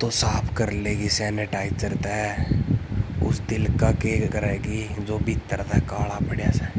तो साफ़ कर लेगी सैनिटाइजर तै उस दिल का केक करेगी, जो भीतर था, काला पड़िया सा।